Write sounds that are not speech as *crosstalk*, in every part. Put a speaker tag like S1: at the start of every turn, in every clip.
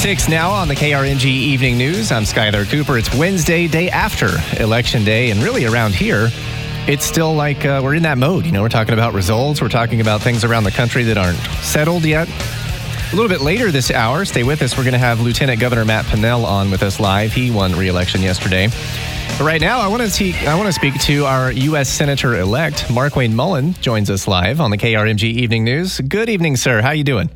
S1: 506 now on the KRMG Evening News. I'm Skyler Cooper. It's Wednesday, day after Election Day, and really around here, it's still like uh, we're in that mode. You know, we're talking about results, we're talking about things around the country that aren't settled yet. A little bit later this hour, stay with us. We're going to have Lieutenant Governor Matt Pinnell on with us live. He won re-election yesterday. But right now, I want to see, I want to speak to our U.S. Senator elect Markwayne Mullin. Joins us live on the KRMG Evening News. Good evening, sir. How you doing?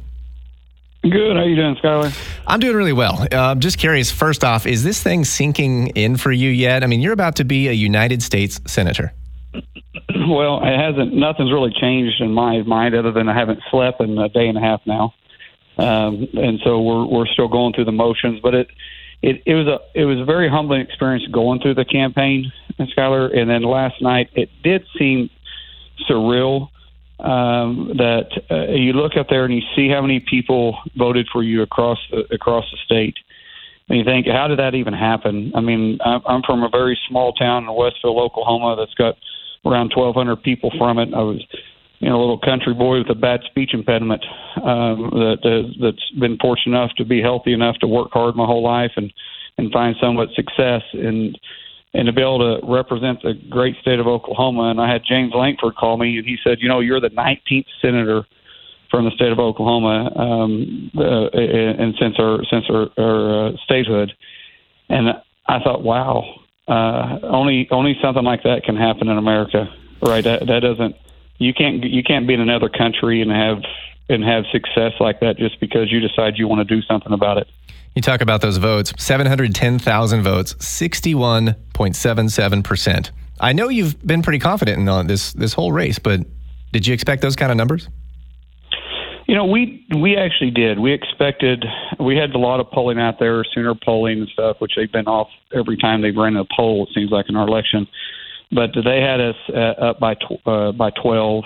S2: Good. How you doing, Skyler?
S1: I'm doing really well. Uh, I'm just curious. First off, is this thing sinking in for you yet? I mean, you're about to be a United States senator.
S2: Well, it hasn't. Nothing's really changed in my mind, other than I haven't slept in a day and a half now, um, and so we're we're still going through the motions. But it it it was a it was a very humbling experience going through the campaign, Skyler. And then last night, it did seem surreal um, that uh, you look up there and you see how many people voted for you across the, across the state. And you think, how did that even happen? I mean, I'm from a very small town in Westville, Oklahoma, that's got around 1,200 people from it. I was, you know, a little country boy with a bad speech impediment um, that uh, that's been fortunate enough to be healthy enough to work hard my whole life and and find somewhat success and and to be able to represent the great state of Oklahoma. And I had James Lankford call me, and he said, you know, you're the 19th senator from the state of Oklahoma, um, uh, and since our since our, our uh, statehood, and I thought, wow, uh, only only something like that can happen in America, right? That, that doesn't you can't you can't be in another country and have and have success like that just because you decide you want to do something about it.
S1: You talk about those votes 710,000 votes, 61.77%. I know you've been pretty confident in uh, this, this whole race, but did you expect those kind of numbers?
S2: You know, we we actually did. We expected. We had a lot of polling out there, sooner polling and stuff, which they've been off every time they've ran a poll. It seems like in our election, but they had us uh, up by tw- uh, by twelve.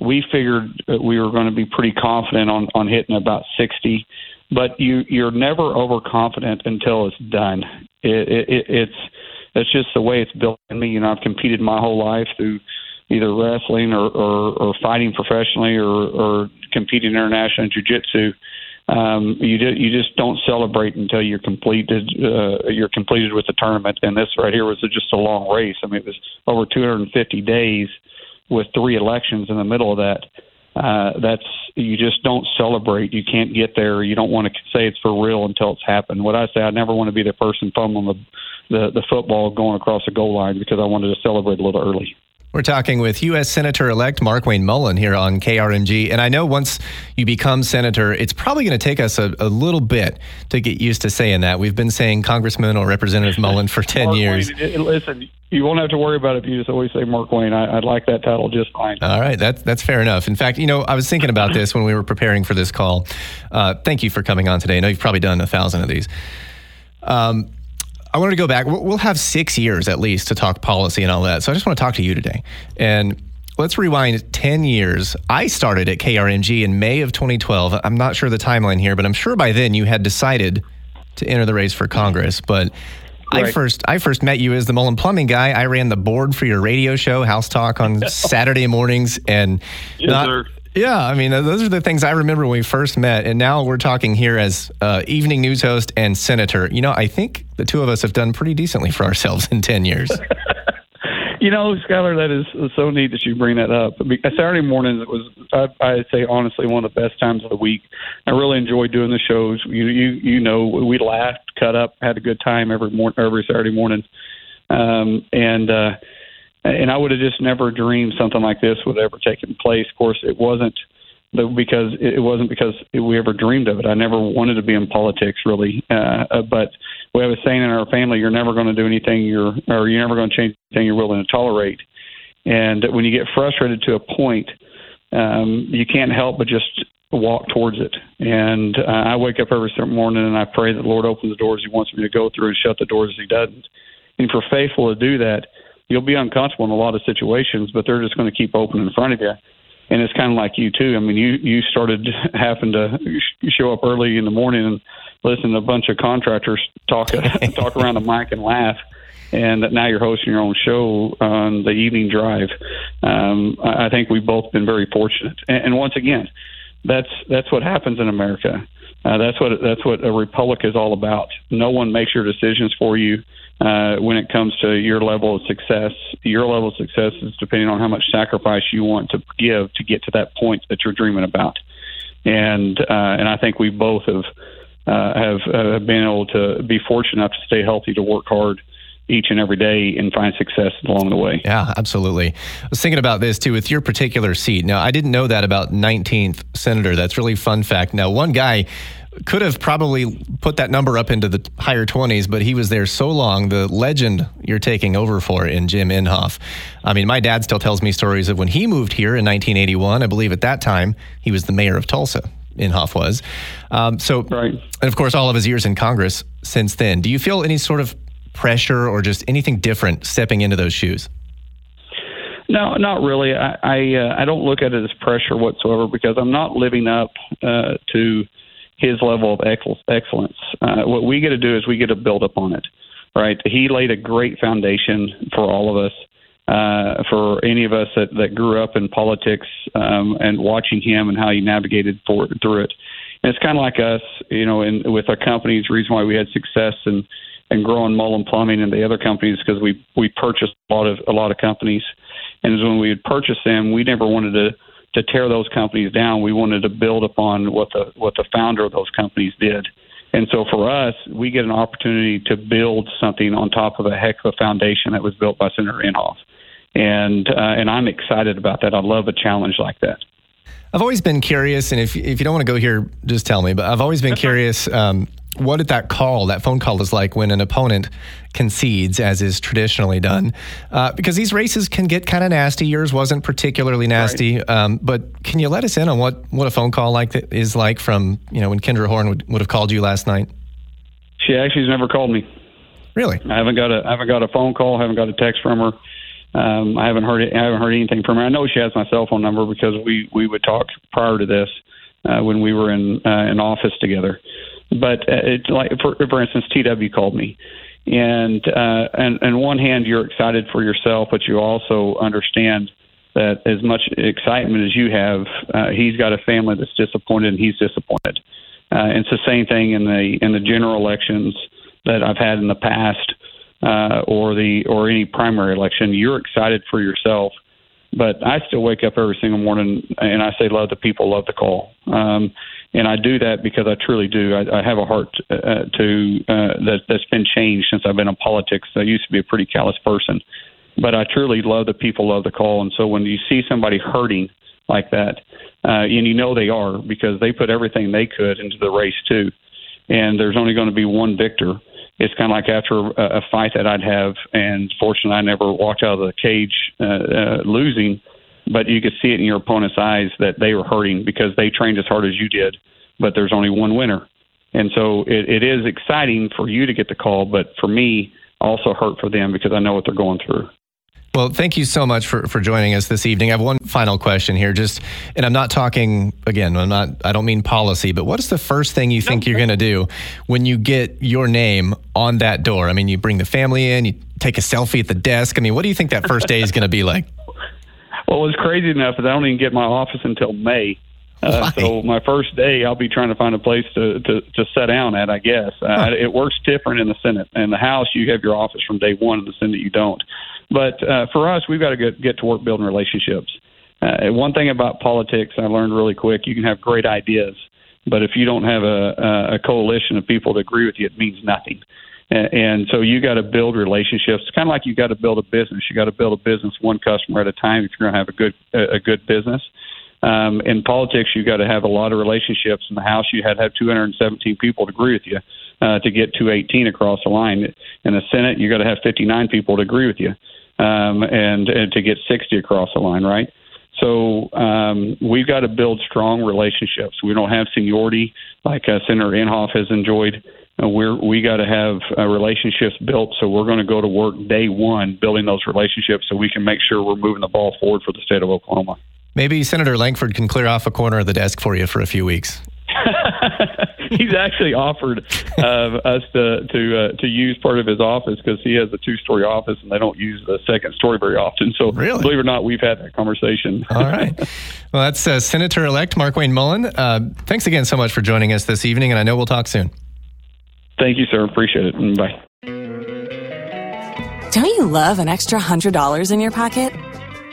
S2: We figured we were going to be pretty confident on on hitting about sixty, but you you're never overconfident until it's done. It, it, it's that's just the way it's built in me. You know, I've competed my whole life through either wrestling or, or, or fighting professionally or, or competing internationally in jiu-jitsu. Um, you do, you just don't celebrate until you're completed. Uh, you're completed with the tournament, and this right here was just a long race. I mean, it was over 250 days with three elections in the middle of that. Uh, that's you just don't celebrate. You can't get there. You don't want to say it's for real until it's happened. What I say, I never want to be the person fumbling the the, the football going across the goal line because I wanted to celebrate a little early.
S1: We're talking with U.S. Senator elect Markwayne Mullin here on KRMG. And I know once you become senator, it's probably going to take us a, a, little bit to get used to saying that. We've been saying Congressman or Representative Mullin for 10
S2: Mark
S1: years.
S2: Wayne, listen, you won't have to worry about it if you just always say Markwayne. I, would like that title just fine.
S1: All right, that's that's fair enough. In fact, you know, I was thinking about this when we were preparing for this call. Uh, thank you for coming on today. I know you've probably done a thousand of these. Um, I wanted to go back. We'll have six years at least to talk policy and all that. So I just want to talk to you today. And let's rewind 10 years. I started at KRMG in May of 2012. I'm not sure the timeline here, but I'm sure by then you had decided to enter the race for Congress. But right. I first I first met you as the Mullin Plumbing guy. I ran the board for your radio show, House Talk, on *laughs* Saturday mornings, and
S2: yes, not, sir.
S1: Yeah, I mean, those are the things I remember when we first met. And now we're talking here as uh, evening news host and senator. You know, I think the two of us have done pretty decently for ourselves in 10 years. *laughs*
S2: you know, Skyler, that is so neat that you bring that up. Saturday mornings it was, I, I'd say, honestly, one of the best times of the week. I really enjoyed doing the shows. You, you, you know, we laughed, cut up, had a good time every morning, every Saturday morning. Um, and, uh, and I would have just never dreamed something like this would ever taken place. Of course, it wasn't because it wasn't because we ever dreamed of it. I never wanted to be in politics really, uh, uh, but we have a saying in our family: you're never going to do anything you're, or you're never going to change anything you're willing to tolerate. And when you get frustrated to a point, um, you can't help but just walk towards it. And uh, I wake up every morning and I pray that Lord opens the doors He wants me to go through and shut the doors He doesn't. And you're faithful to do that, you'll be uncomfortable in a lot of situations, but they're just going to keep open in front of you. And it's kind of like you too. I mean, you you started *laughs* having to show up early in the morning and listen to a bunch of contractors talk *laughs* *laughs* talk around the mic and laugh and now you're hosting your own show on the evening drive. Um, I think we've both been very fortunate. And, and once again, that's that's what happens in America. Uh, that's what that's what a republic is all about. No one makes your decisions for you uh, when it comes to your level of success. Your level of success is depending on how much sacrifice you want to give to get to that point that you're dreaming about. And uh, and I think we both have uh, have uh, been able to be fortunate enough to stay healthy, to work hard, each and every day and find success along the way.
S1: Yeah, absolutely. I was thinking about this too with your particular seat. Now, I didn't know that about 19th Senator. That's really fun fact. Now, one guy could have probably put that number up into the higher 20s, but he was there so long. The legend you're taking over for in Jim Inhofe. I mean, my dad still tells me stories of when he moved here in 1981. I believe at that time he was the mayor of Tulsa. Inhofe was. Um, so, right. and of course, all of his years in Congress since then. Do you feel any sort of pressure or just anything different stepping into those shoes?
S2: No, not really. I I, uh, I don't look at it as pressure whatsoever because I'm not living up uh, to his level of excellence. Uh, what we get to do is we get to build up on it. Right? He laid a great foundation for all of us. Uh, for any of us that, that grew up in politics um, and watching him and how he navigated for, through it. And it's kind of like us, you know, in, with our companies. The reason why we had success and and growing Mullin Plumbing and the other companies because we we purchased a lot of a lot of companies, and when we had purchased them, we never wanted to to tear those companies down. We wanted to build upon what the what the founder of those companies did. And so for us, we get an opportunity to build something on top of a heck of a foundation that was built by Senator Inhofe. And uh, and I'm excited about that. I love a challenge like that.
S1: I've always been curious, and if if you don't want to go here, just tell me. But I've always been curious. Um, what did that call, that phone call, is like when an opponent concedes, as is traditionally done? Uh, because these races can get kind of nasty. Yours wasn't particularly nasty, right. um, but can you let us in on what, what a phone call like that is like from you know when Kendra Horn would, would have called you last night?
S2: She actually has never called me.
S1: Really?
S2: I haven't got a I haven't got a phone call. I Haven't got a text from her. Um, I haven't heard it, I haven't heard anything from her. I know she has my cell phone number because we we would talk prior to this uh, when we were in uh, in office together. But uh, it's like, for, for instance, TW called me, and uh, and and one hand you're excited for yourself, but you also understand that as much excitement as you have, uh, he's got a family that's disappointed, and he's disappointed. Uh, it's the same thing in the in the general elections that I've had in the past, uh, or the or any primary election. You're excited for yourself, but I still wake up every single morning and I say, "Love the people, love the call." Um, and I do that because I truly do. I, I have a heart uh, to uh, that, that's been changed since I've been in politics. I used to be a pretty callous person, but I truly love the people, love the call, and so when you see somebody hurting like that, uh, and you know they are because they put everything they could into the race too, and there's only going to be one victor. It's kind of like after a, a fight that I'd have, and fortunately I never walked out of the cage uh, uh, losing but you could see it in your opponent's eyes that they were hurting because they trained as hard as you did, but there's only one winner. And so it, it is exciting for you to get the call, but for me, also hurt for them because I know what they're going through.
S1: Well, thank you so much for, for joining us this evening. I have one final question here. Just, and I'm not talking again. I'm not. I don't mean policy, but what is the first thing you think you're going to do when you get your name on that door? I mean, you bring the family in, you take a selfie at the desk. I mean, what do you think that first day is going to be like?
S2: Well, what's crazy enough is I don't even get my office until May. Uh, so my first day, I'll be trying to find a place to to, to sit down at. I guess uh, huh. it works different in the Senate. In the House, you have your office from day one. In the Senate, you don't. But uh, for us, we've got to get get to work building relationships. Uh, one thing about politics, I learned really quick: you can have great ideas, but if you don't have a, a coalition of people that agree with you, it means nothing. And so you got to build relationships. It's kind of like you got to build a business. You got to build a business one customer at a time if you're going to have a good a good business. Um, in politics, you got to have a lot of relationships. In the House, you had to have 217 people to agree with you uh, to get 218 across the line. In the Senate, you got to have 59 people to agree with you, um, and, and to get 60 across the line, right? So um, we've got to build strong relationships. We don't have seniority like uh, Senator Inhofe has enjoyed. Uh, we're we got to have uh, relationships built. So we're going to go to work day one building those relationships so we can make sure we're moving the ball forward for the state of Oklahoma.
S1: Maybe Senator Lankford can clear off a corner of the desk for you for a few weeks. *laughs* *laughs*
S2: He's actually offered uh, us to to uh, to use part of his office because he has a two story office and they don't use the second story very often. So,
S1: really?
S2: believe it or not, we've had that conversation.
S1: All right. *laughs* Well, that's uh, Senator elect Markwayne Mullin. Uh, thanks again so much for joining us this evening, and I know we'll talk soon.
S2: Thank you, sir. Appreciate it. Bye.
S3: Don't you love an extra $100 in your pocket?